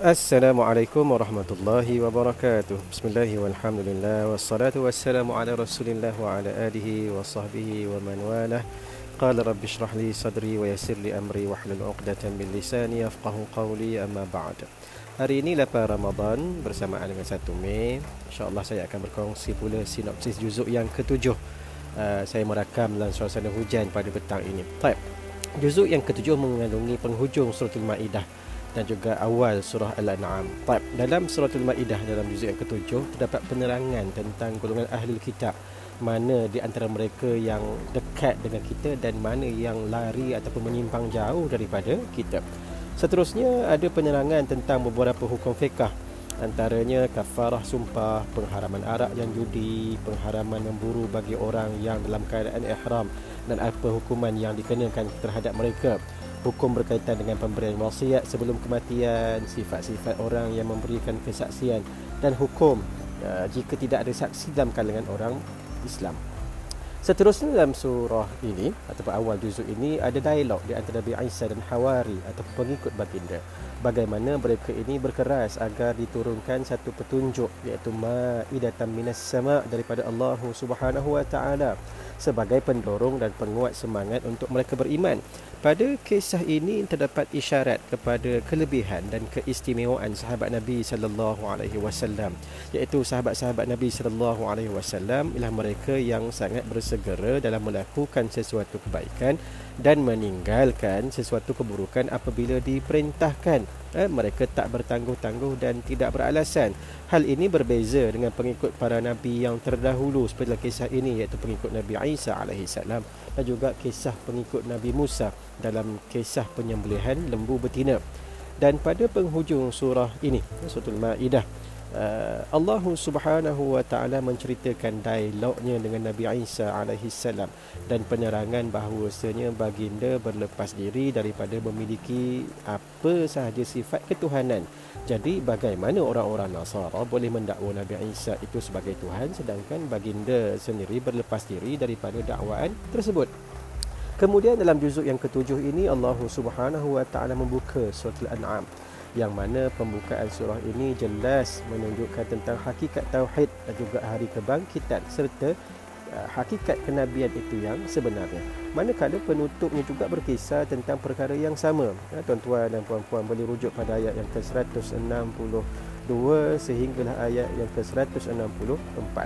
Assalamualaikum warahmatullahi wabarakatuh. Bismillah walhamdulillah wassalatu wassalamu ala Rasulillah wa ala alihi wa sahbihi wa man walah. Qala rabbi shrah li sadri wa yassir li amri wa hlul 'uqdatam min lisani yafqahu qawli amma ba'd. Hari ini 8 Ramadan bersamaan dengan 1 Mei. Insya-Allah saya akan berkongsi pula sinopsis juzuk yang ketujuh. Uh, saya merakam dalam suasana hujan pada petang ini. Baik. Juzuk yang ketujuh mengandungi penghujung suratul Maidah dan juga awal surah Al-An'am. Baik, dalam surah Al-Maidah dalam juzuk yang ketujuh terdapat penerangan tentang golongan ahli kitab mana di antara mereka yang dekat dengan kita dan mana yang lari ataupun menyimpang jauh daripada kita. Seterusnya ada penerangan tentang beberapa hukum fiqah antaranya kafarah sumpah, pengharaman arak yang judi, pengharaman memburu bagi orang yang dalam keadaan ihram dan apa hukuman yang dikenakan terhadap mereka hukum berkaitan dengan pemberian wasiat sebelum kematian, sifat-sifat orang yang memberikan kesaksian dan hukum uh, jika tidak ada saksi dalam kalangan orang Islam. Seterusnya dalam surah ini ataupun awal juzuk ini ada dialog di antara Nabi Isa dan Hawari atau pengikut baginda. Bagaimana mereka ini berkeras agar diturunkan satu petunjuk iaitu ma'idatan minas sama' daripada Allah Subhanahu wa taala sebagai pendorong dan penguat semangat untuk mereka beriman. Pada kisah ini terdapat isyarat kepada kelebihan dan keistimewaan sahabat Nabi sallallahu alaihi wasallam iaitu sahabat-sahabat Nabi sallallahu alaihi wasallam ialah mereka yang sangat bersegera dalam melakukan sesuatu kebaikan dan meninggalkan sesuatu keburukan apabila diperintahkan. Eh, mereka tak bertangguh-tangguh dan tidak beralasan. Hal ini berbeza dengan pengikut para nabi yang terdahulu seperti kisah ini iaitu pengikut Nabi Isa alaihi salam dan juga kisah pengikut Nabi Musa dalam kisah penyembelihan lembu betina. Dan pada penghujung surah ini, surah Al-Maidah, uh, Allah Subhanahu wa taala menceritakan dialognya dengan Nabi Isa alaihi salam dan penerangan bahawasanya baginda berlepas diri daripada memiliki apa sahaja sifat ketuhanan. Jadi bagaimana orang-orang Nasara boleh mendakwa Nabi Isa itu sebagai Tuhan sedangkan baginda sendiri berlepas diri daripada dakwaan tersebut. Kemudian dalam juzuk yang ketujuh ini Allah Subhanahu wa taala membuka surah Al-An'am yang mana pembukaan surah ini jelas menunjukkan tentang hakikat tauhid dan juga hari kebangkitan serta uh, hakikat kenabian itu yang sebenarnya. Manakala penutupnya juga berkisah tentang perkara yang sama. Ya, tuan-tuan dan puan-puan boleh rujuk pada ayat yang ke-162 sehinggalah ayat yang ke-164.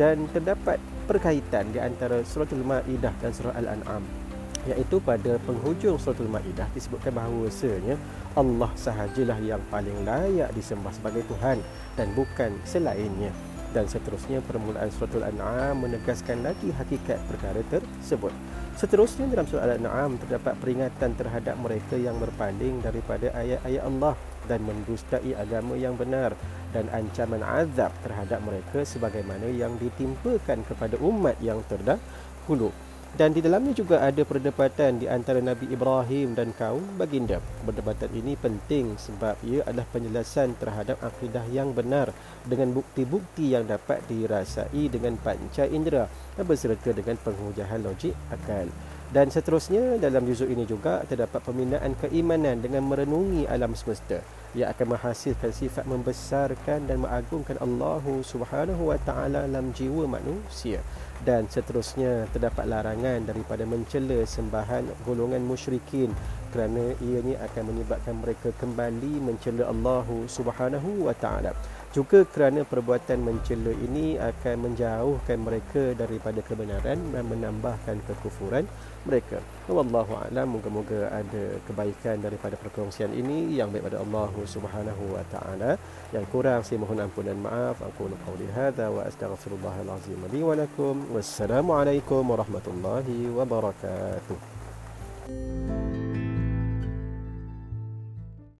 Dan terdapat perkaitan di antara surah Al-Maidah dan surah Al-An'am iaitu pada penghujung suratul maidah disebutkan bahawasanya Allah sahajalah yang paling layak disembah sebagai Tuhan dan bukan selainnya. Dan seterusnya permulaan suratul an'am menegaskan lagi hakikat perkara tersebut. Seterusnya dalam surah al-an'am terdapat peringatan terhadap mereka yang berpaling daripada ayat-ayat Allah dan mendustai agama yang benar dan ancaman azab terhadap mereka sebagaimana yang ditimpakan kepada umat yang terdahulu dan di dalamnya juga ada perdebatan di antara Nabi Ibrahim dan kaum baginda. Perdebatan ini penting sebab ia adalah penjelasan terhadap akidah yang benar dengan bukti-bukti yang dapat dirasai dengan panca indera beserta dengan penghujahan logik akal. Dan seterusnya dalam juzuk ini juga terdapat pembinaan keimanan dengan merenungi alam semesta. Yang akan menghasilkan sifat membesarkan dan mengagungkan Allah Subhanahu wa taala dalam jiwa manusia. Dan seterusnya terdapat larangan daripada mencela sembahan golongan musyrikin kerana ianya akan menyebabkan mereka kembali mencela Allah Subhanahu wa taala juga kerana perbuatan mencela ini akan menjauhkan mereka daripada kebenaran dan menambahkan kekufuran mereka. Wallahu a'lam moga-moga ada kebaikan daripada perkongsian ini yang baik pada Allah Subhanahu wa taala. Yang kurang saya mohon ampun dan maaf. Aku qauli hadza wa astaghfirullahal azim li wa lakum. Wassalamualaikum warahmatullahi wabarakatuh.